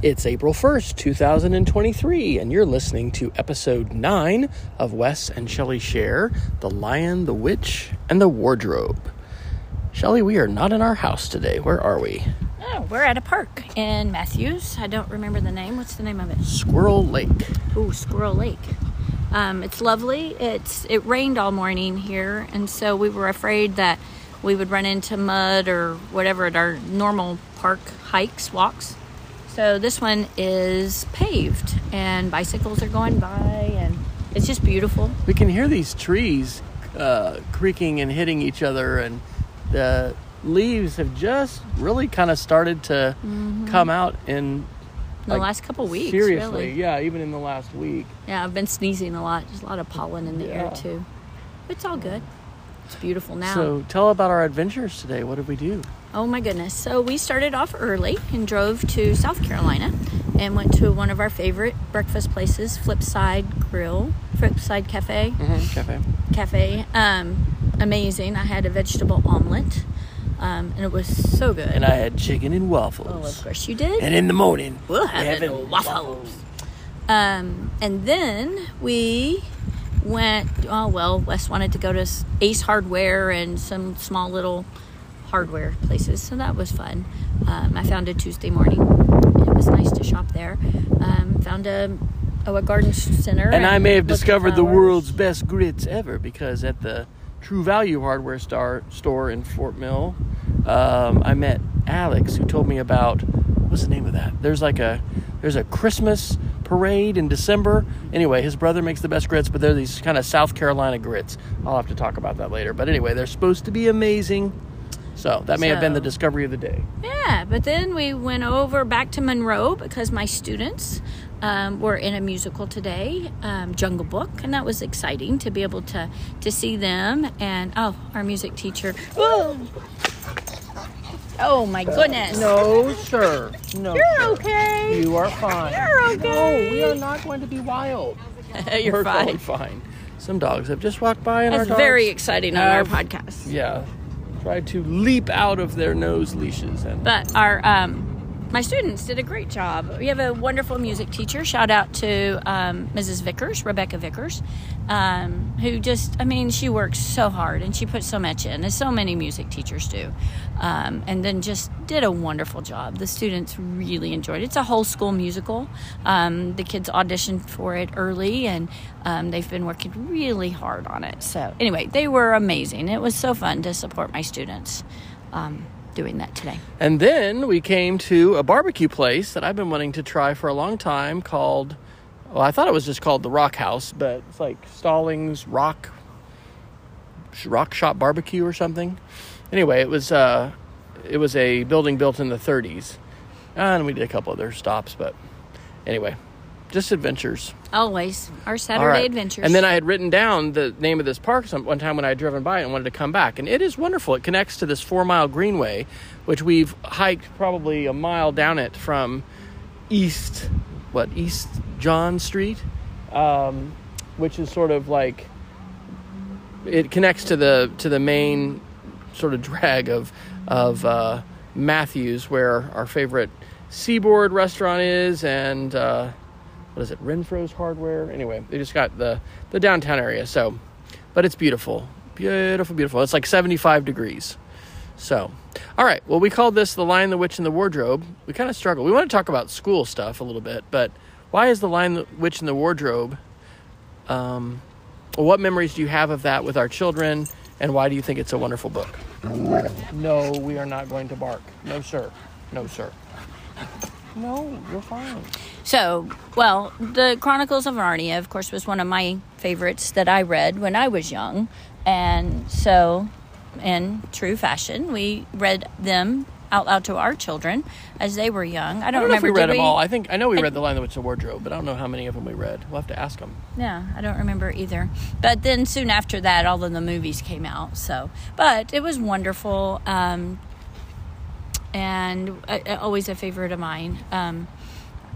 It's April 1st, 2023, and you're listening to episode 9 of Wes and Shelley Share The Lion, the Witch, and the Wardrobe. Shelley, we are not in our house today. Where are we? Oh, we're at a park in Matthews. I don't remember the name. What's the name of it? Squirrel Lake. Ooh, Squirrel Lake. Um, it's lovely. It's it rained all morning here, and so we were afraid that we would run into mud or whatever at our normal park hikes, walks. So this one is paved, and bicycles are going by, and it's just beautiful. We can hear these trees uh, creaking and hitting each other, and the leaves have just really kind of started to come out in In the last couple weeks, seriously. really. Yeah, even in the last week. Yeah, I've been sneezing a lot. There's a lot of pollen in the Yeah. air too. It's all good. It's beautiful now. So tell about our adventures today. What did we do? Oh my goodness. So we started off early and drove to South Carolina and went to one of our favorite breakfast places, Flipside Grill, Flipside Cafe. Mm-hmm. Cafe. Cafe. Um, amazing. I had a vegetable omelet. Um, and it was so good. And I had chicken and waffles. oh, waffles. of course you did. And in the morning, We'll have having it waffles. Um, and then we went. Oh well, Wes wanted to go to Ace Hardware and some small little hardware places, so that was fun. Um, I found a Tuesday morning. It was nice to shop there. Um, found a oh a garden center, And I may have discovered the world's best grits ever because at the True Value Hardware star, store in Fort Mill, um, I met Alex who told me about what's the name of that? There's like a there's a Christmas parade in December. Anyway, his brother makes the best grits, but they're these kind of South Carolina grits. I'll have to talk about that later. But anyway, they're supposed to be amazing. So that may have been the discovery of the day. Yeah, but then we went over back to Monroe because my students um, were in a musical today, um, Jungle Book, and that was exciting to be able to to see them. And oh, our music teacher. Oh my goodness! No, sir. No. You're okay. You are fine. You're okay. No, we are not going to be wild. You're We're fine. totally fine. Some dogs have just walked by and That's our dogs very exciting on our podcast. Yeah. Tried to leap out of their nose leashes and But our um, my students did a great job. We have a wonderful music teacher. Shout out to um, Mrs. Vickers, Rebecca Vickers, um, who just I mean she works so hard and she puts so much in, as so many music teachers do, um, and then just did a wonderful job. The students really enjoyed it. It's a whole school musical. Um, the kids auditioned for it early and um, they've been working really hard on it. So anyway, they were amazing. It was so fun to support my students. Doing that today. and then we came to a barbecue place that I've been wanting to try for a long time called well, I thought it was just called the Rock House, but it's like Stallings Rock Rock Shop Barbecue or something. Anyway, it was uh it was a building built in the 30s. And we did a couple other stops, but anyway, just adventures. Always our Saturday right. adventures. And then I had written down the name of this park some, one time when I had driven by it and wanted to come back. And it is wonderful. It connects to this four mile greenway, which we've hiked probably a mile down it from East, what, East John Street, um, which is sort of like, it connects to the, to the main sort of drag of, of uh, Matthews, where our favorite Seaboard restaurant is, and uh, what is it Renfrow's hardware? Anyway they just got the the downtown area so but it's beautiful beautiful beautiful. It's like 75 degrees. So all right well we called this the lion the witch and the wardrobe. We kind of struggle. We want to talk about school stuff a little bit but why is the lion the witch and the wardrobe um, what memories do you have of that with our children and why do you think it's a wonderful book? No we are not going to bark. No sir. No sir no you're fine So, well, the Chronicles of Narnia, of course, was one of my favorites that I read when I was young. And so, in true fashion, we read them out loud to our children as they were young. I don't, I don't know if remember we read did them all. I think I know we read The Lion, the Witch, and the Wardrobe, but I don't know how many of them we read. We'll have to ask them. Yeah, I don't remember either. But then soon after that, all of the movies came out. So, but it was wonderful, um, and uh, always a favorite of mine. Um,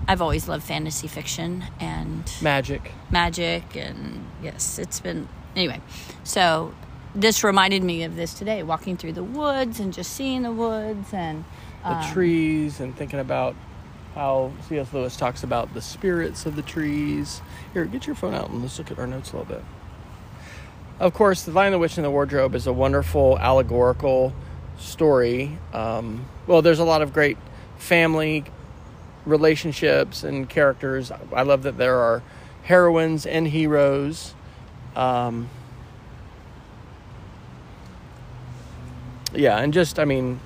I've always loved fantasy fiction and Magic. magic, and yes, it's been anyway. So this reminded me of this today, walking through the woods and just seeing the woods and The um, trees and thinking about how C.S. Lewis talks about the spirits of the trees. Here, get your phone out and let's look at our notes a little bit. Of course, The Lion, the Witch, and the Wardrobe is a wonderful allegorical story. Um, well, there's a lot of great family relationships and characters. I love that there are heroines and heroes. Um, yeah, and just I mean,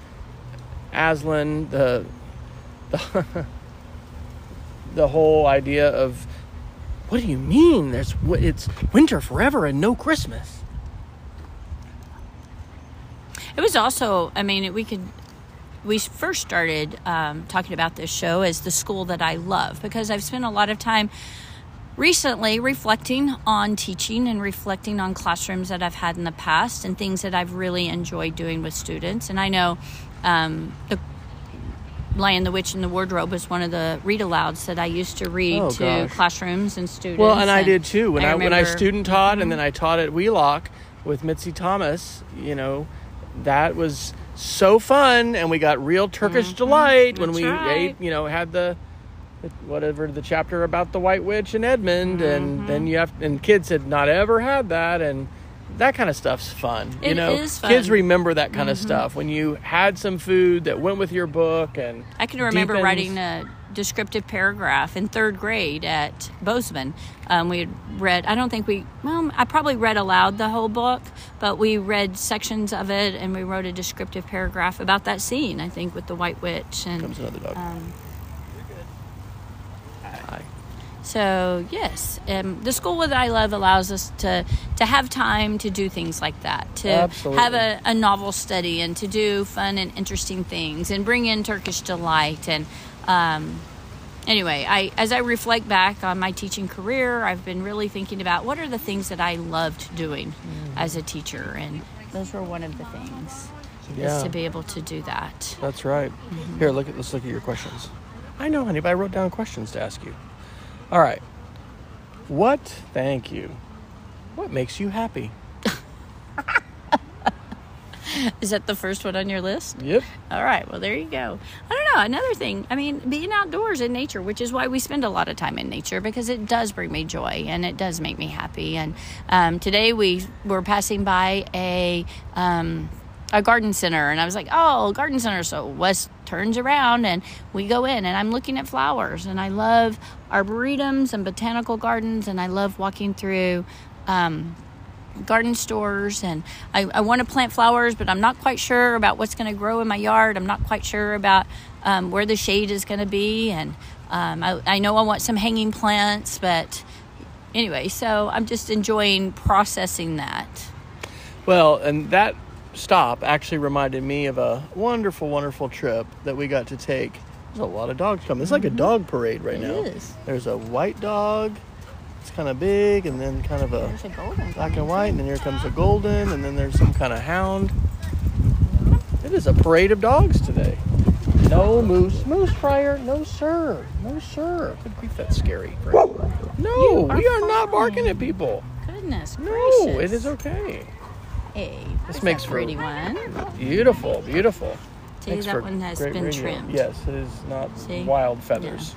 Aslan, the the the whole idea of what do you mean? There's it's winter forever and no Christmas. It was also, I mean, we could. We first started um, talking about this show as the school that I love because I've spent a lot of time recently reflecting on teaching and reflecting on classrooms that I've had in the past and things that I've really enjoyed doing with students. And I know um, the Lion, the Witch, and the Wardrobe was one of the read alouds that I used to read Oh, to gosh. classrooms and students. Well, and I did too. When I, when I remember- Mm-hmm. student taught, and then I taught at Wheelock with Mitzi Thomas. You know, that was so fun, and we got real Turkish delight when Mm-hmm. That's we right. ate. You know, had the whatever the chapter about the White Witch and Edmund, and Mm-hmm. then you have and kids had not ever had that, and that kind of stuff's fun. you know, is kids fun. Mm-hmm. remember that kind of stuff when you had some food that went with your book, and I can remember deepens- writing a descriptive paragraph in third grade at Bozeman. Um, we had read, I don't think we, well, I probably read aloud the whole book, but we read sections of it and we wrote a descriptive paragraph about that scene, I think, with the White Witch. And comes another dog. um, Hi. so, yes, um, the school that I love allows us to, to have time to do things like that, to Absolutely. have a, a novel study and to do fun and interesting things and bring in Turkish delight. And um, anyway, I, as I reflect back on my teaching career, I've been really thinking about what are the things that I loved doing Mm. as a teacher. And those were one of the things, Yeah. is to be able to do that. That's right. Mm-hmm. Here, look at let's look at your questions. I know, honey, but I wrote down questions to ask you. All right. What? Thank you. What makes you happy? Is that the first one on your list? Yep. All right, well, there you go. I don't know. Another thing, I mean, being outdoors in nature, which is why we spend a lot of time in nature because it does bring me joy and it does make me happy. And um, today we were passing by a. Um, a garden center and I was like, "Oh, garden center." So Wes turns around and we go in and I'm looking at flowers and I love arboretums and botanical gardens and I love walking through um, garden stores and I, I want to plant flowers but i'm not quite sure about what's going to grow in my yard i'm not quite sure about um, where the shade is going to be and um, I, I know i want some hanging plants but anyway so i'm just enjoying processing that Well, and that stop actually reminded me of a wonderful, wonderful trip that we got to take. There's a lot of dogs coming. It's like a dog parade right Mm-hmm. It now. is. There's a white dog. It's kind of big, and then kind of a a black and white, and then here comes a golden, and then there's some kind of hound. It is a parade of dogs today. No moose, moose fryer, no sir, no sir. Good grief, that's scary. No, You are we are not fine. barking at people. goodness No, gracious it is okay. hey This makes that for- pretty one Beautiful, beautiful. See, Makes that one has been radio. trimmed. Yes, it is not See? wild feathers.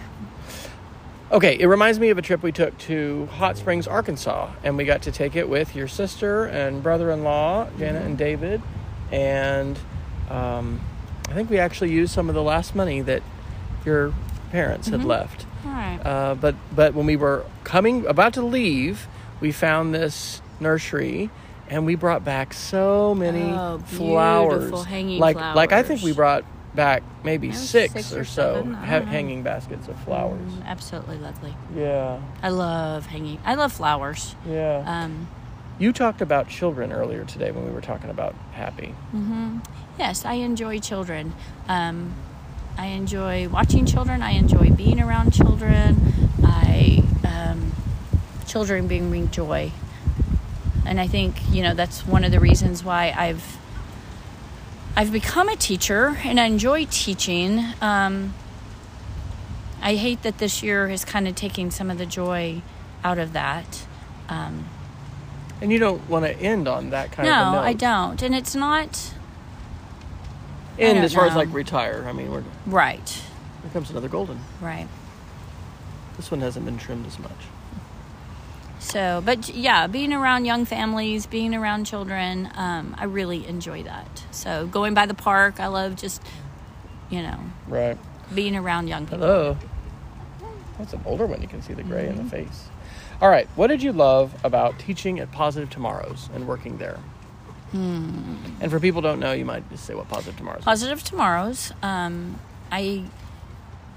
Okay, it reminds me of a trip we took to Hot Springs, Arkansas, and we got to take it with your sister and brother-in-law, Janet and David, and um, I think we actually used some of the last money that your parents had left. all right Uh, but but when we were coming about to leave, we found this nursery, and we brought back so many Oh, flowers. beautiful hanging like like I think we brought back maybe six, six or, or so ha- hanging baskets of flowers. Mm, absolutely lovely Yeah, i love hanging i love flowers yeah. um, you talked about children earlier today when we were talking about happy. Mm-hmm. Yes, I enjoy children. Um, I enjoy watching children. I enjoy being around children. I um, children bring me joy, and I think you know that's one of the reasons why I've I've become a teacher and I enjoy teaching. Um, I hate that this year is kind of taking some of the joy out of that. Um, And you don't want to end on that kind of a no. I don't, and it's not. End as far as like retire. I mean, we're Right. Here comes another golden. Right. This one hasn't been trimmed as much. So, but yeah, being around young families, being around children, um, I really enjoy that. So, going by the park, I love just, you know, Right. being around young people. Hello. That's an older one. You can see the gray in the face. All right. What did you love about teaching at Positive Tomorrows and working there? And for people who don't know, you might just say what Positive Tomorrows. Positive Tomorrows, um, I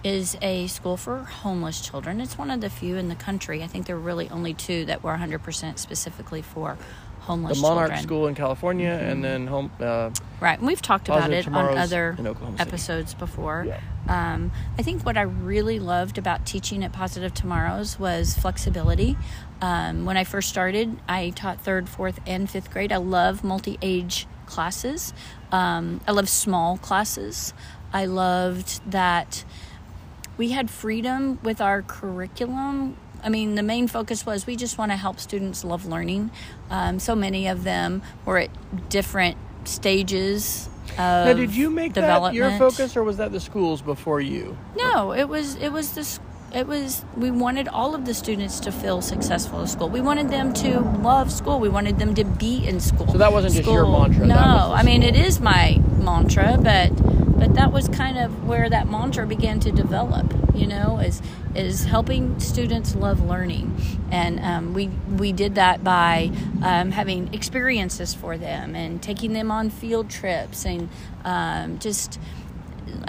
is a school for homeless children. It's one of the few in the country. I think there are really only two that were 100% specifically for homeless the Monarch children. School in California, and then home. Uh, Right. And we've talked about it on other in Oklahoma City. episodes before. Yeah. Um, I think what I really loved about teaching at Positive Tomorrows was flexibility. Um, when I first started, I taught third, fourth, and fifth grade. I love multi age classes, um, I love small classes. I loved that we had freedom with our curriculum. I mean, the main focus was we just want to help students love learning. Um, so many of them were at different stages of now, did you make that your focus, or was that the schools before you? No, it was it was this it was we wanted all of the students to feel successful at school. We wanted them to love school. We wanted them to be in school. So that wasn't just your School- mantra, No, the I mean it is my mantra, but but that was kind of where that mantra began to develop. You know, is is helping students love learning, and um, we we did that by um, having experiences for them and taking them on field trips and um, just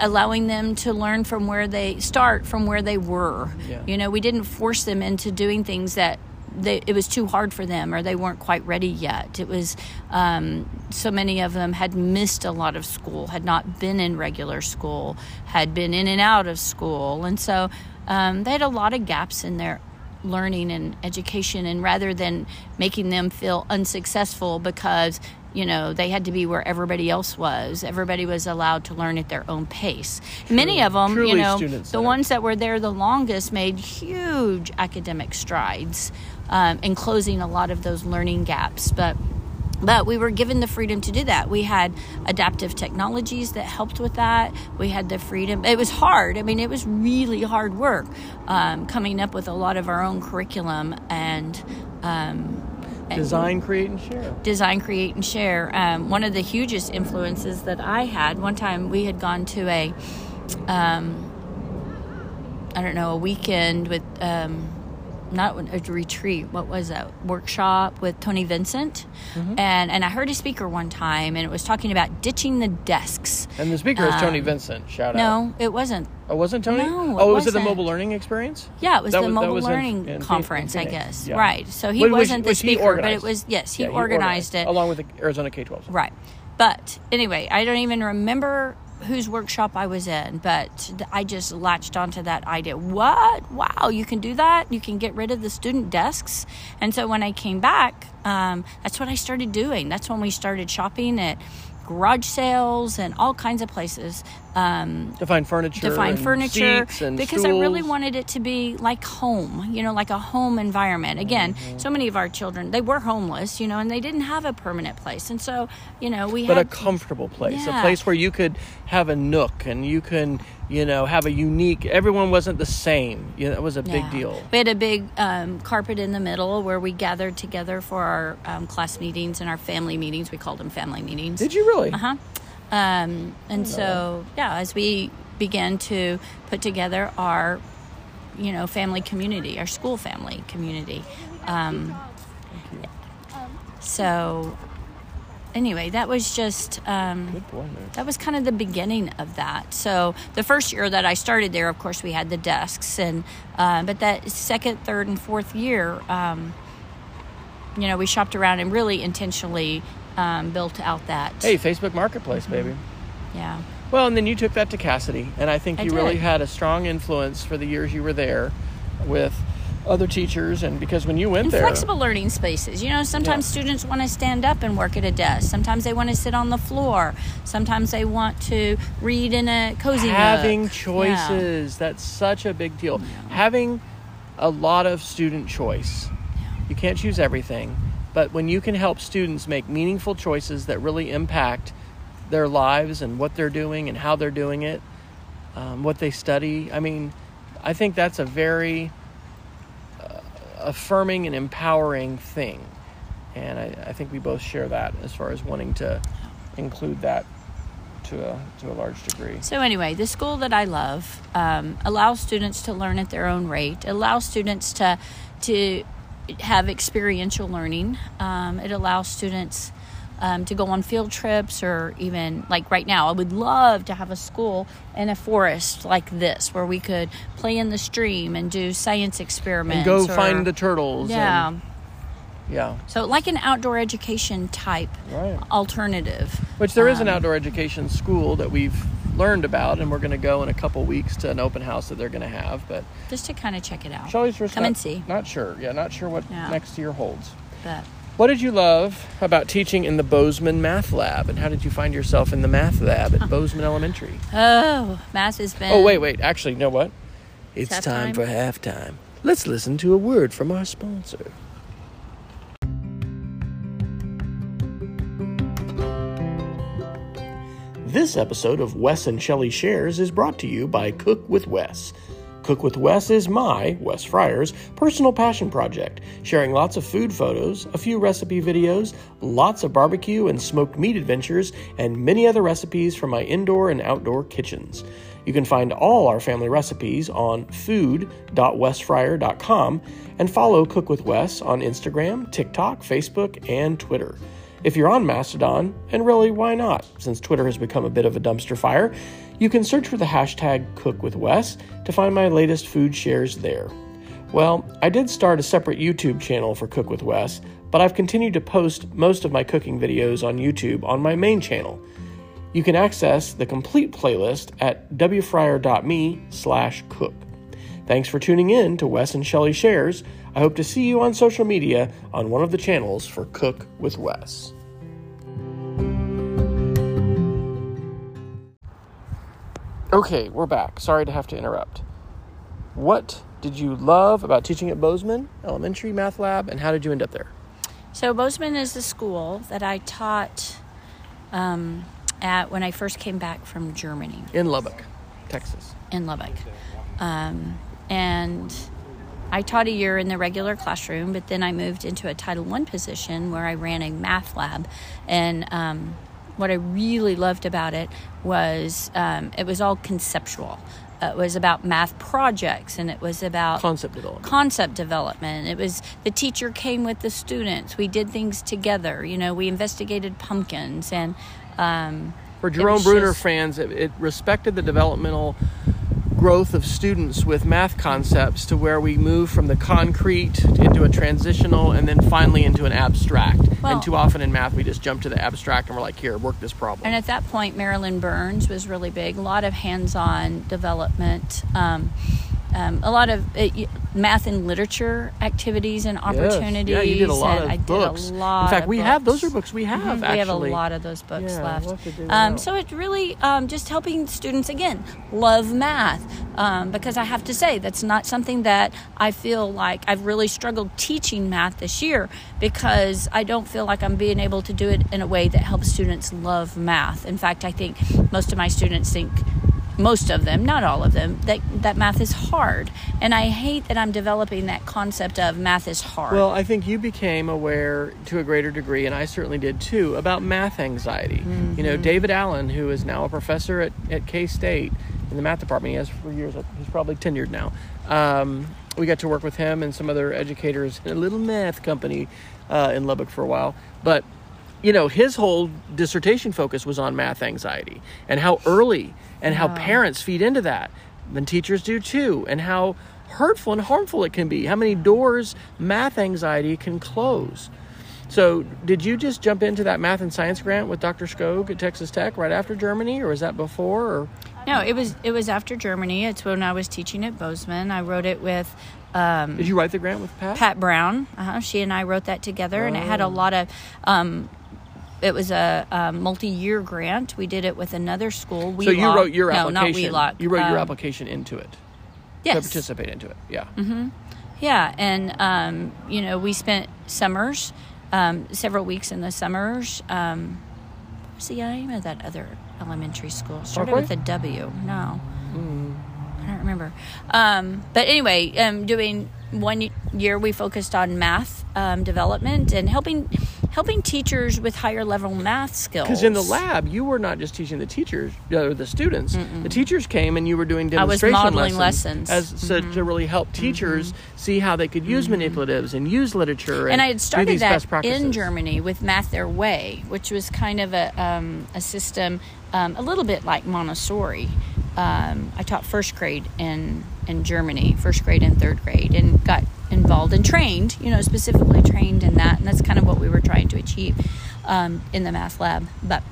allowing them to learn from where they start from where they were Yeah. you know we didn't force them into doing things that they, it was too hard for them or they weren't quite ready yet. It was um, so many of them had missed a lot of school had not been in regular school had been in and out of school. And so um, they had a lot of gaps in their learning and education and rather than making them feel unsuccessful because you know they had to be where everybody else was everybody was allowed to learn at their own pace. Many of them you know the ones that were there the longest made huge academic strides um, in closing a lot of those learning gaps but but we were given the freedom to do that. We had adaptive technologies that helped with that. We had the freedom. It was hard. I mean, it was really hard work um, coming up with a lot of our own curriculum and um, Design, create, and share. design, create, and share. Um, one of the hugest influences that I had one time we had gone to a, um, I don't know, a weekend with, um, not a retreat. What was that workshop with Tony Vincent? Mm-hmm. And and I heard a speaker one time, and it was talking about ditching the desks. And the speaker is Tony Um, Vincent. Shout out. No, it wasn't. Oh, wasn't Tony? No, oh, it was it the mobile learning experience? Yeah, it was That the was- mobile was learning in Phoe- conference, in I guess. yeah. Right. So he Which- which- wasn't the which he speaker, but it was yes, he, Yeah, organized it. along with the Arizona K-12. Right. But anyway, I don't even remember whose workshop I was in, but I just latched onto that idea. What? Wow, you can do that? You can get rid of the student desks? And so when I came back, um, that's what I started doing. That's when we started shopping at garage sales and all kinds of places. Um, To find furniture. to find and furniture because I really wanted it to be like home, you know, like a home environment. Again, Mm-hmm. so many of our children they were homeless, you know, and they didn't have a permanent place, and so you know we But a comfortable place, a place where you could have a nook and you can, you know, have a unique. Everyone wasn't the same. You know, it was a big deal. We had a big um, carpet in the middle where we gathered together for our um, class meetings and our family meetings. We called them family meetings. Did you really? Uh huh. Um, and so, yeah, as we began to put together our, you know, family community, our school family community. Um, so, anyway, that was just. Um, Good boy, man. that was kind of the beginning of that. So the first year that I started there, of course, we had the desks, and uh, but that second, third, and fourth year, um, you know, we shopped around and really intentionally um, built out that. Hey, Facebook Marketplace, baby. yeah, Well, and then you took that to Casady, and I think I you really had a strong influence for the years you were there with other teachers, and because when you went and there, flexible learning spaces. You know, sometimes Yeah. students want to stand up and work at a desk. Sometimes they want to sit on the floor. Sometimes they want to read in a cozy having. Yeah. choices that's such a big deal having a lot of student choice you can't choose everything but when you can help students make meaningful choices that really impact their lives and what they're doing and how they're doing it um, what they study. I mean, I think that's a very uh, affirming and empowering thing. And I, I think we both share that as far as wanting to include that to a, to a large degree. So anyway, the school that I love um, allows students to learn at their own rate. Allows students to to have experiential learning. Um, it allows students um, to go on field trips or even like right now. I would love to have a school in a forest like this where we could play in the stream and do science experiments. And go or- find the turtles. yeah. and- yeah. So like an outdoor education type Right. alternative. Which there is an Um, outdoor education school that we've learned about, and we're going to go in a couple weeks to an open house that they're going to have. But Just to kind of check it out. Shelley's just Come not, and see. Not sure. Yeah, not sure what Yeah. next year holds. But What did you love about teaching in the Bozeman Math Lab, and how did you find yourself in the Math Lab at Bozeman Elementary? oh, math has been. Oh, wait, wait. Actually, you know what? It's Halftime? time for halftime. Let's listen to a word from our sponsor. This episode of Wes and Shelley Shares is brought to you by Cook with Wes. Cook with Wes is my, Wes Fryer's, personal passion project, sharing lots of food photos, a few recipe videos, lots of barbecue and smoked meat adventures, and many other recipes from my indoor and outdoor kitchens. You can find all our family recipes on food.wesfryer.com and follow Cook with Wes on Instagram, TikTok, Facebook, and Twitter. If you're on Mastodon, and really, why not? Since Twitter has become a bit of a dumpster fire, you can search for the hashtag CookWithWes to find my latest food shares there. Well, I did start a separate YouTube channel for Cook with Wes, but I've continued to post most of my cooking videos on YouTube on my main channel. You can access the complete playlist at wfryer.me slash cook. Thanks for tuning in to Wes and Shelley Shares. I hope to see you on social media on one of the channels for Cook with Wes. Okay, we're back. Sorry to have to interrupt. What did you love about teaching at Bozeman Elementary Math Lab, and how did you end up there? So Bozeman is the school that I taught um, at when I first came back from Germany In Lubbock, Texas. in Lubbock, um, and I taught a year in the regular classroom, but then I moved into a Title One position where I ran a math lab, and um, what I really loved about it was um, it was all conceptual. Uh, it was about math projects, and it was about Concept development. concept development. It was the teacher came with the students. We did things together. You know, we investigated pumpkins and um, For Jerome Bruner just- fans, it, it respected the developmental growth of students with math concepts to where we move from the concrete into a transitional and then finally into an abstract. Well- and too often in math, we just jump to the abstract and we're like, here, work this problem. and at that point, Marilyn Burns was really big. A lot of hands-on development. Um, um, a lot of uh, math and literature activities and Yes. opportunities. Yeah, you did a lot and of I did books. a lot in fact, we have those are books we have Mhm, actually. We have a lot of those books Yeah, left. we'll have to dig them Um, so it's really um, just helping students again love math um, because I have to say that's not something that I feel like I've really struggled teaching math this year because I don't feel like I'm being able to do it in a way that helps students love math. In fact, I think most of my students think most of them, not all of them, that, that math is hard. And I hate that I'm developing that concept of math is hard. Well, I think you became aware to a greater degree, and I certainly did too, about math anxiety. You Mm-hmm. know, David Allen, who is now a professor at, at K State in the math department, he has for years, he's probably tenured now. Um, we got to work with him and some other educators in a little math company uh, in Lubbock for a while. But, you know, his whole dissertation focus was on math anxiety and how early and how parents feed into that. And teachers do too, and how hurtful and harmful it can be. How many doors math anxiety can close. So, did you just jump into that math and science grant with Dr. Skoog at Texas Tech right after Germany, or was that before? Or No, it was it was after Germany. It's when I was teaching at Bozeman. I wrote it with um, did you write the grant with Pat? Pat Brown. Uh-huh. She and I wrote that together, and it had Oh. a lot of. Um, it was a, um multi-year grant. We did it with another school. Wheelock. so you wrote your no, application. not Wheelock. You wrote your Um, application into it to participate into it. Yeah. Yeah, and um, you know we spent summers, um, several weeks in the summers. Um, what's the name of that other elementary school? Started Parkway? with a W. No. I don't remember. Um, but anyway, um, doing one year we focused on math um, development and helping helping teachers with higher level math skills. Because in the lab, you were not just teaching the teachers or the students. The teachers came and you were doing I was demonstration modeling lessons, lessons. Mm-hmm. as so to really help teachers see how they could use manipulatives and use literature. And, and I had started that in Germany with Math Their Way, which was kind of a, um, a system um, a little bit like Montessori. Um, I taught first grade in in Germany, first grade and third grade, and got involved and trained, you know, specifically trained in that, and that's kind of what we were trying to achieve um, in the math lab. But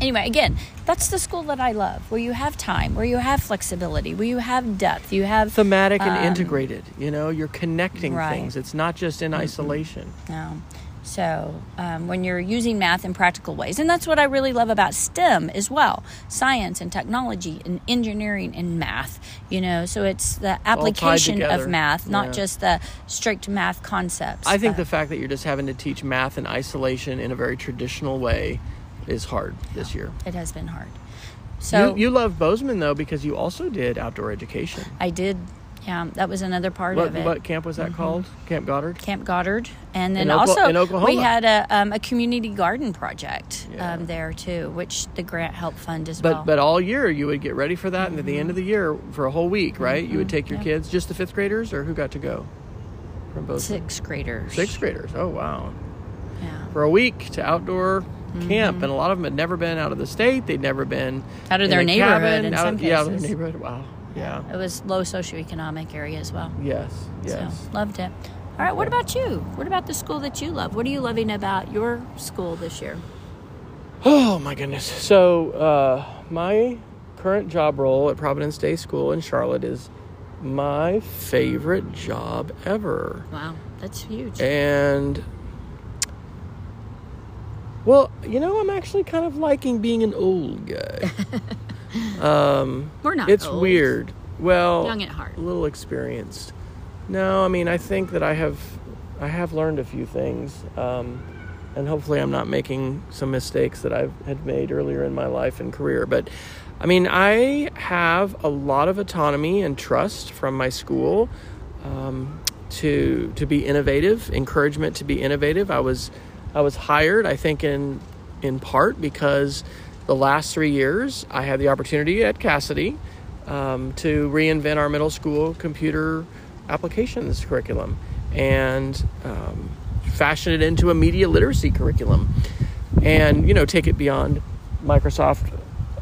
anyway, again, that's the school that I love, where you have time, where you have flexibility, where you have depth, you have thematic and um, integrated. You know, you're connecting right. things. It's not just in isolation. No. So, um, when you're using math in practical ways, and that's what I really love about STEM as well science and technology and engineering and math, you know, so it's the application of math, not Yeah. just the strict math concepts. I think Uh, the fact that you're just having to teach math in isolation in a very traditional way is hard this year. it has been hard. So, you, you love Bozeman though because you also did outdoor education. I did, yeah, that was another part What, of it. what camp was that called? Camp Goddard. Camp Goddard, and then In also in Oklahoma. we had a, um, a community garden project Yeah. um, there too, which the grant helped fund as But well. but all year you would get ready for that, and at the end of the year for a whole week, right? You would take your Mm-hmm. Yeah. kids, just the fifth graders, or who got to go from both Sixth graders. sixth graders? Oh wow, Yeah. for a week to outdoor Mm-hmm. camp, and a lot of them had never been out of the state. They'd never been Out of their neighborhood cabin, in out of, yeah, out of their neighborhood. Wow, yeah, It was low socioeconomic area as well. yes, yes. So loved it. All right, what about you? What about the school that you love? What are you loving about your school this year? Oh my goodness. So, uh, my current job role at Providence Day School in Charlotte is my favorite job ever. Wow, that's huge. And, well, you know, I'm actually kind of liking being an old guy. um, We're not. it's old. weird. Well, Young at heart. a little experienced. No, I mean, I think that I have, I have learned a few things, um, and hopefully, I'm not making some mistakes that I had made earlier in my life and career. But, I mean, I have a lot of autonomy and trust from my school um, to to be innovative, encouragement to be innovative. I was, I was hired, I think, in in part because the last three years I had the opportunity at Casady um, to reinvent our middle school computer applications curriculum and um, fashion it into a media literacy curriculum. And you know take it beyond microsoft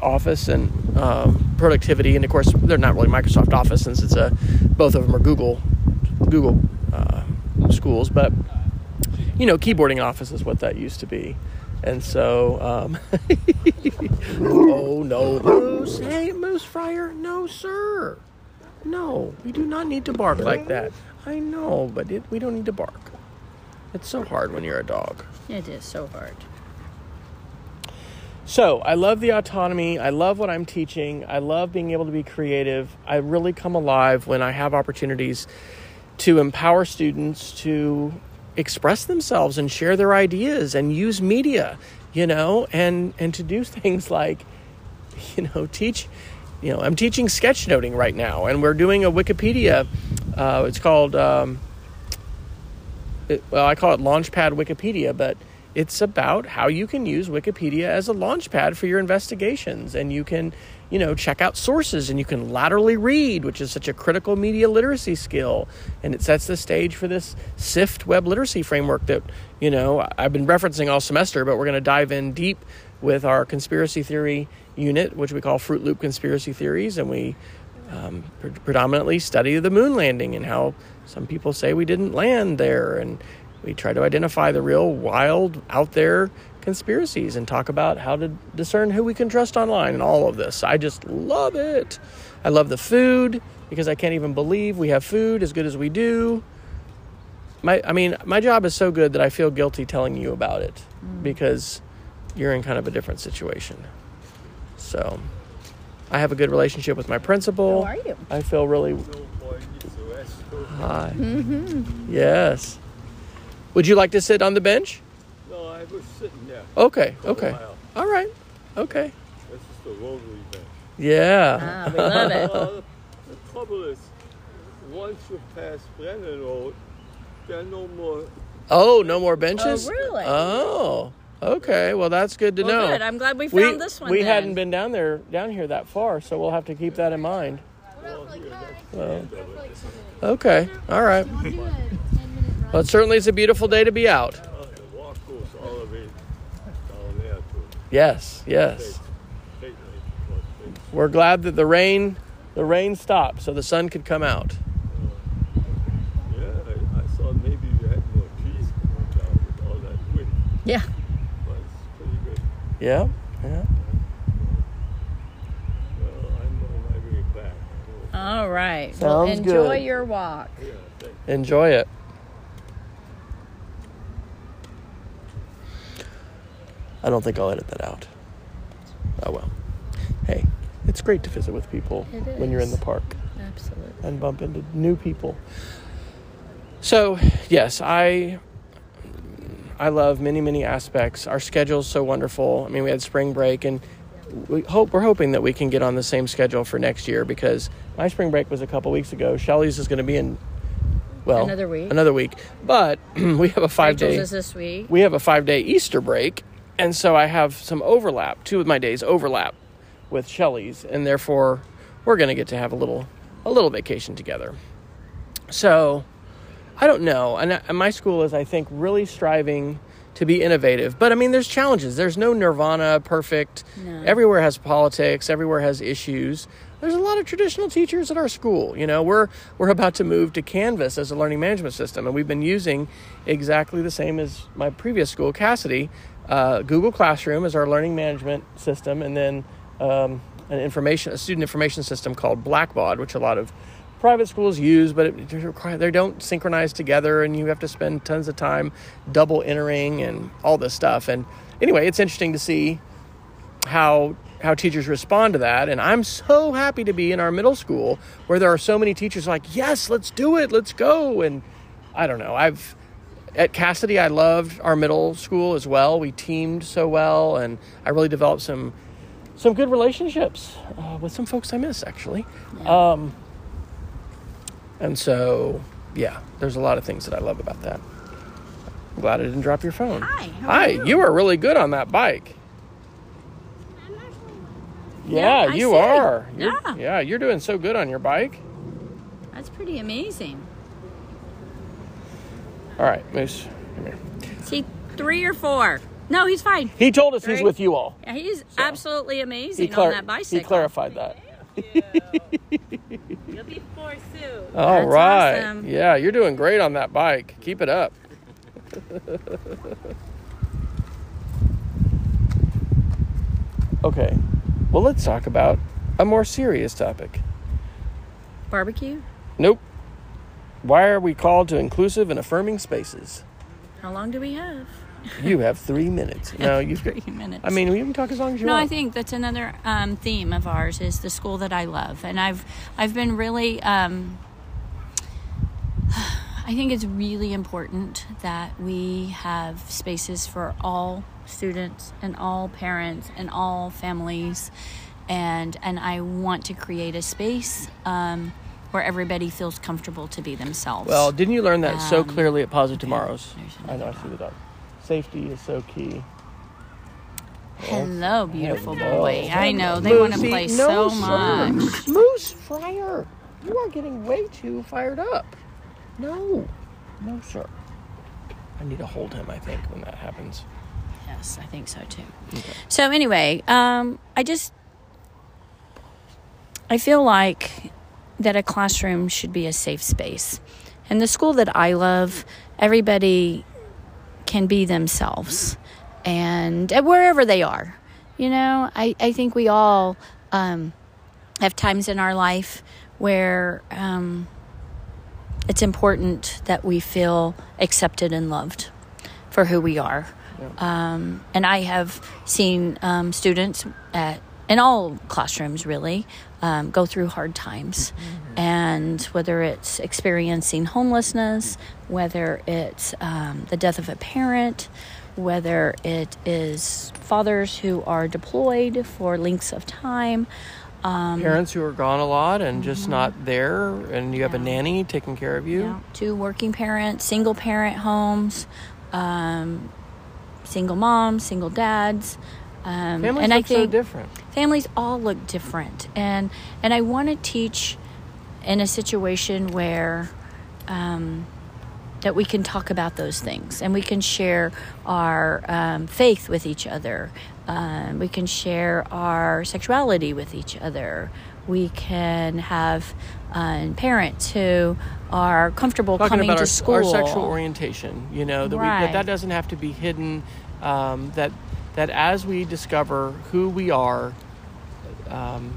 office and um, productivity. And of course they're not really microsoft office since it's a both of them are google google uh, schools. But you know keyboarding office is what that used to be and so um, oh no moose hey moose fryer no sir no we do not need to bark like that i know but it, we don't need to bark it's so hard when you're a dog It is so hard. so I love the autonomy. I love what I'm teaching. I love being able to be creative. I really come alive when I have opportunities to empower students to express themselves and share their ideas and use media, you know, and and to do things like, you know, teach. You know, I'm teaching sketchnoting right now, and we're doing a Wikipedia. Uh, it's called. Um, it, well, I call it Launchpad Wikipedia, but it's about how you can use Wikipedia as a launchpad for your investigations, and you can, you know, check out sources, and you can laterally read, which is such a critical media literacy skill, and it sets the stage for this SIFT web literacy framework that, you know, I've been referencing all semester, but we're going to dive in deep with our conspiracy theory unit, which we call Fruit Loop Conspiracy Theories, and we um, pre- predominantly study the moon landing and how some people say we didn't land there. And we try to identify the real wild, out there conspiracies and talk about how to discern who we can trust online and all of this. I just love it. I love the food because I can't even believe we have food as good as we do. My, I mean, my job is so good that I feel guilty telling you about it mm. because you're in kind of a different situation. So, I have a good relationship with my principal. How are you? I feel really hi. Yes. Would you like to sit on the bench? No, I was sitting there. Okay. Okay. while. All right. Okay. This is the rotary bench. Yeah. Ah, we love it. Well, the trouble is, once you pass Brennan Road, there are no more. Oh, no more benches? Oh, really? Oh. Okay. Well, that's good to Well, know. good. I'm glad we we, found this one. we then. hadn't been down there down here that far, so we'll have to keep that in mind. So, okay. All right. Well, it certainly is a beautiful day to be out. Uh, the walk goes all the way down there to Yes, yes. State Lake. but it's- We're glad that the rain the rain stopped so the sun could come out. Yeah, I, I thought maybe you had more trees coming down with all that wind, Yeah. but it's pretty good. Yeah. Yeah. Well, I'm on my way back. So, All right. well, Sounds enjoy good. your walk. yeah. Enjoy it. I don't think I'll edit that out. Oh well. Hey, it's great to visit with people when you're in the park Absolutely. and bump into new people. So, yes, I I love many many aspects. Our schedule's so wonderful. I mean, we had spring break and we hope we're hoping that we can get on the same schedule for next year because my spring break was a couple weeks ago. Shelly's is going to be in well Another week. Another week, but we have a five Rachel's day is this week. we have a five day Easter break, and so I have some overlap. Two of my days overlap with Shelly's, and therefore we're going to get to have a little a little vacation together. So I don't know, and, and my school is I think really striving to be innovative. But I mean, there's challenges. There's no nirvana perfect. No. Everywhere has politics. Everywhere has issues. There's a lot of traditional teachers at our school. You know, we're we're about to move to Canvas as a learning management system, and we've been using exactly the same as my previous school, Casady. Uh, Google Classroom is our learning management system, and then um, an information, a student information system called Blackbaud, which a lot of private schools use, but it, they they don't synchronize together, and you have to spend tons of time double entering and all this stuff. And anyway, it's interesting to see how how teachers respond to that and i'm so happy to be in our middle school where there are so many teachers like yes let's do it let's go and i don't know i've at Casady i loved our middle school as well we teamed so well and i really developed some some good relationships uh, with some folks i miss actually um, and so yeah there's a lot of things that i love about that i'm glad i didn't drop your phone Hi, how are hi you? you are really good on that bike yeah, Yeah, you see. are. You're, Yeah. yeah, you're doing so good on your bike. That's pretty amazing. All right, Moose, come here. Is he three or four? No, he's fine. He told us he's with you all. Yeah, he's absolutely He, amazing clar- on that bicycle. he clarified that. You'll be four soon. All That's right. awesome. Yeah, you're doing great on that bike. Keep it up. okay. Well, let's talk about a more serious topic. Barbecue? Nope. Why are we called to inclusive and affirming spaces? How long do we have? You have three minutes. No, you've got. Three minutes. I mean, we can talk as long as you no, want. No, I think that's another um, theme of ours is the school that I love, and I've I've been really. Um, I think it's really important that we have spaces for all students and all parents and all families, and and I want to create a space um, where everybody feels comfortable to be themselves. Well, didn't you learn that so Um, clearly at Positive Tomorrows? I know, I see the dog. Safety is so key. hello, beautiful Hello. boy. I know they want to play no, so sir. much. Moose Fryer, you are getting way too fired up. No, no, sir. I need to hold him, I think, when that happens. Yes, I think so too. So anyway, um, I just I feel like that a classroom should be a safe space. And the school that I love, everybody can be themselves and wherever they are. You know, I, I think we all um, have times in our life where um, it's important that we feel accepted and loved for who we are. Um, and I have seen um, students at in all classrooms really um, go through hard times, and whether it's experiencing homelessness, whether it's um, the death of a parent, whether it is fathers who are deployed for lengths of time. Parents who are gone a lot and just not there, and you have a Mm-hmm. Nanny taking care of you. Yeah, two working parents, single parent homes, um, single moms, single dads. Um, Families and look I think so different. Families all look different, and and I want to teach in a situation where um, that we can talk about those things and we can share our um, faith with each other. Um, we can share our sexuality with each other. We can have uh, parents who are comfortable Talking coming to our, school. our sexual orientation, you know, that, we, that that doesn't have to be hidden. Um, that that as we discover who we are, um,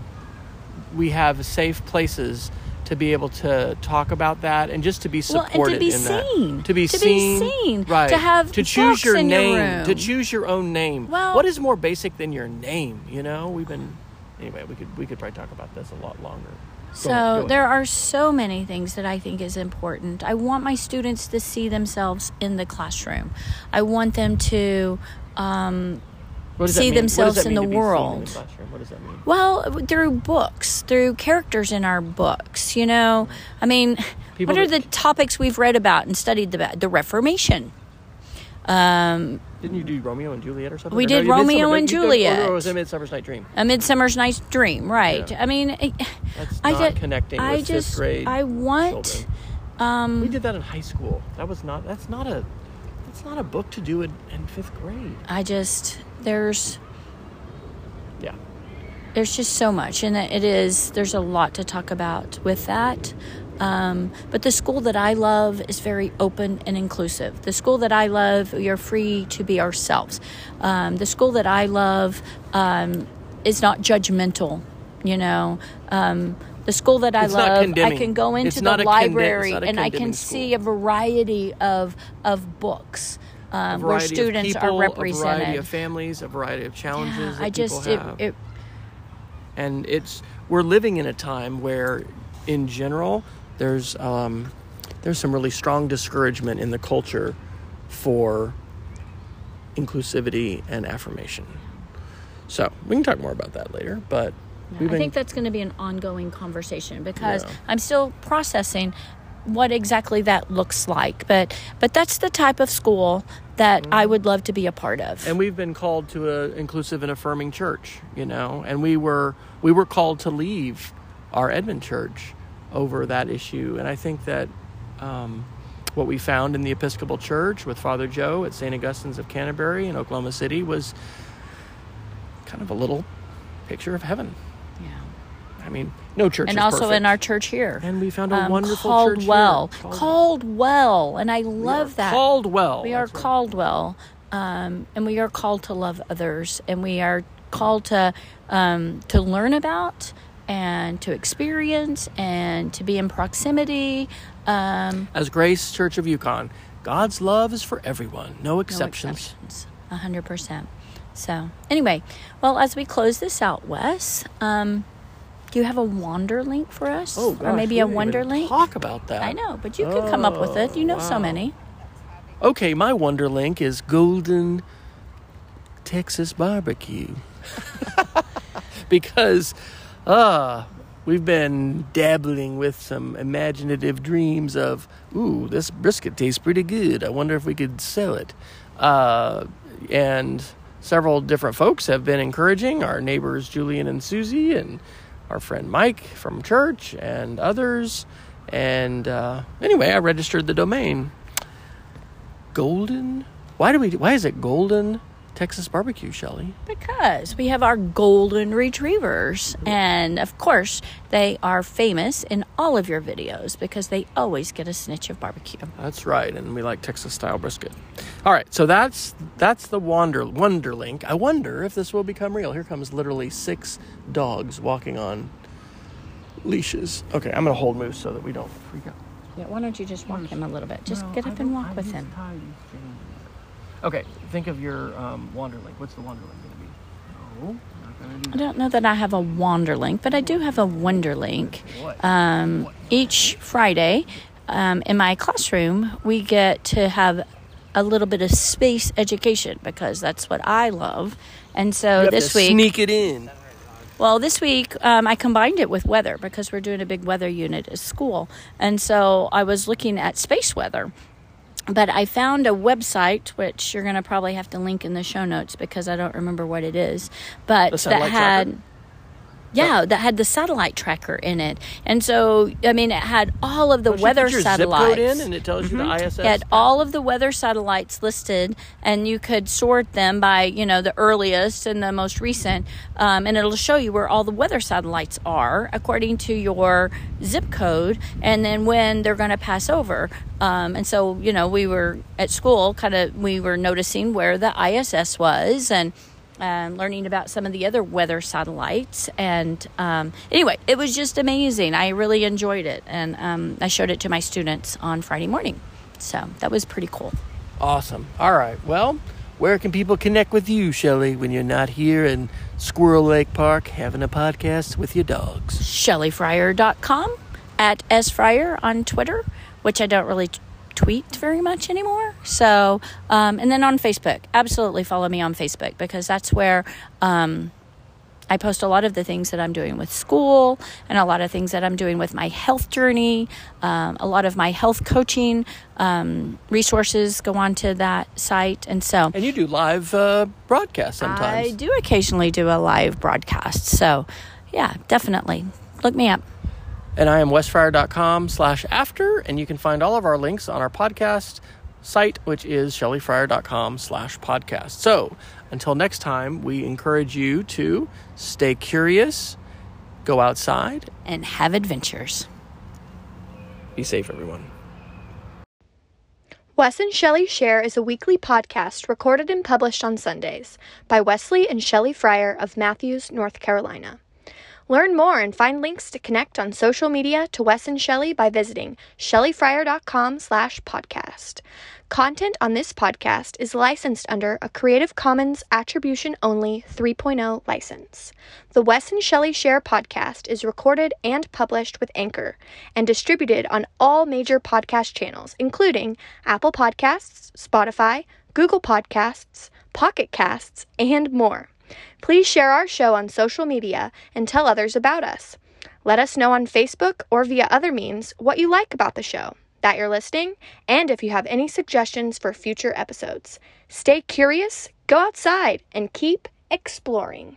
we have safe places to be able to talk about that and just to be Well, and to supported be in that. seen. To be seen. To be seen. seen. Right. To have to choose your in your name. To choose your own name. Well- what is more basic than your name? You know, we've been. Anyway, we could we could probably talk about this a lot longer. Go So on, go on. there are so many things that I think is important. I want my students to see themselves in the classroom. I want them to um, that see themselves in the to be seen in world. What does that mean? well through books, through characters in our books. You know, I mean, People what are that- the topics we've read about and studied about? The Reformation. Um, Didn't you do Romeo and Juliet or something? We did you Romeo and did- or Juliet. Or was it Midsummer's Night Dream? a Midsummer's Night's Dream, right? Yeah. I mean, I, That's I not connecting I just, fifth grade. I want. Um, We did that in high school. That was not. That's not a. That's not a book to do in, in fifth grade. I just there's Yeah. there's just so much and it is there's a lot to talk about with that. Um, but the school that i love is very open and inclusive. The school that i love we are free to be ourselves. Um, the school that i love um, is not judgmental you know? Um, the school that I It's love, I can go into It's the conden- library and I can condemning see a variety of of books um, where students people, are A variety of families, a variety of challenges. Yeah, I just it, it and it's we're living in a time where in general there's um, there's some really strong discouragement in the culture for inclusivity and affirmation so we can talk more about that later but we've I been think that's going to be an ongoing conversation because Yeah. I'm still processing what exactly that looks like. But but that's the type of school that I would love to be a part of. and we've been called to an inclusive and affirming church you know and we were we were called to leave our edmond church over that issue and i think that um, what we found in the episcopal church with father joe at st augustine's of canterbury in oklahoma city was kind of a little picture of heaven. I mean no church And also perfect. in our church here. and we found a um, wonderful called church well, here. called well, and I love that. called well we are That's right. called well, um, and we are called to love others, and we are called to um, to learn about and to experience and to be in proximity. Um, as grace church of yukon god's love is for everyone no no exceptions exceptions. A hundred percent. So anyway, well, as we close this out, Wes, um, do you have a wander link for us, Oh, gosh, or maybe a wonder link? Talk about that. I know, but you can come up with it. You know so many. Okay, my wonder link is Golden Texas barbecue. because uh we've been dabbling with some imaginative dreams of ooh, this brisket tastes pretty good. I wonder if we could sell it. Uh and several different folks have been encouraging our neighbors Julian and Susie and our friend Mike from church and others. And uh, anyway, I registered the domain. Golden? Why do we why is it golden texas barbecue shelly Because we have our golden retrievers. Mm-hmm. And of course, they are famous in all of your videos because they always get a snitch of barbecue. that's right and we like texas style brisket all right so that's that's the wander wonder link i wonder if this will become real here comes literally six dogs walking on leashes okay i'm gonna hold moose so that we don't freak out Yeah, why don't you just walk him a little bit? Just get up and walk with him. Okay think of your um, wander link what's the Wanderlink gonna be no not gonna do I don't know that I have a Wanderlink, but I do have a wonder link. Um, each Friday um, in my classroom, we get to have a little bit of space education because that's what I love. And so You have this to week, sneak it in Well, this week um, I combined it with weather because we're doing a big weather unit at school. And so I was looking at space weather. But I found a website, which you're going to probably have to link in the show notes because I don't remember what it is. But that had. tracker? Yeah, that had the satellite tracker in it. And so, I mean, it had all of the Don't you weather put your satellites. Zip code in and it tells you the ISS. It had all of the weather satellites listed, and you could sort them by, you know, the earliest and the most recent. Um, and it'll show you where all the weather satellites are according to your zip code and then when they're going to pass over. Um, and so, you know, we were at school, kind of, we were noticing where the ISS was and um, learning about some of the other weather satellites. And um, anyway, it was just amazing. I really enjoyed it. And um, I showed it to my students on Friday morning. So that was pretty cool. Awesome. All right. Well, where can people connect with you, Shelly, when you're not here in Squirrel Lake Park having a podcast with your dogs? ShellyFryer.com at SFryer on Twitter, which I don't really tweet very much anymore. So, um, and then on Facebook, absolutely follow me on Facebook because that's where um, I post a lot of the things that I'm doing with school and a lot of things that I'm doing with my health journey. Um, a lot of my health coaching um, resources go onto that site. And so, And you do live uh, broadcasts sometimes. I do occasionally do a live broadcast. So, yeah, definitely look me up. And I am wesfryer.com slash after, and you can find all of our links on our podcast site, which is shellyfryer.com slash podcast. So until next time, we encourage you to stay curious, go outside, And have adventures. be safe, everyone. Wes and Shelly Share is a weekly podcast recorded and published on Sundays by Wesley and Shelly Fryer of Matthews, North Carolina. Learn more and find links to connect on social media to Wes and Shelly by visiting shellyfryer.com slash podcast. Content on this podcast is licensed under a Creative Commons Attribution Only 3.0 license. The Wes and Shelly Share podcast is recorded and published with Anchor and distributed on all major podcast channels, including Apple Podcasts, Spotify, Google Podcasts, Pocket Casts, and more. Please share our show on social media and tell others about us. Let us know on Facebook or via other means what you like about the show, that you're listening, and if you have any suggestions for future episodes. Stay curious, go outside, and keep exploring.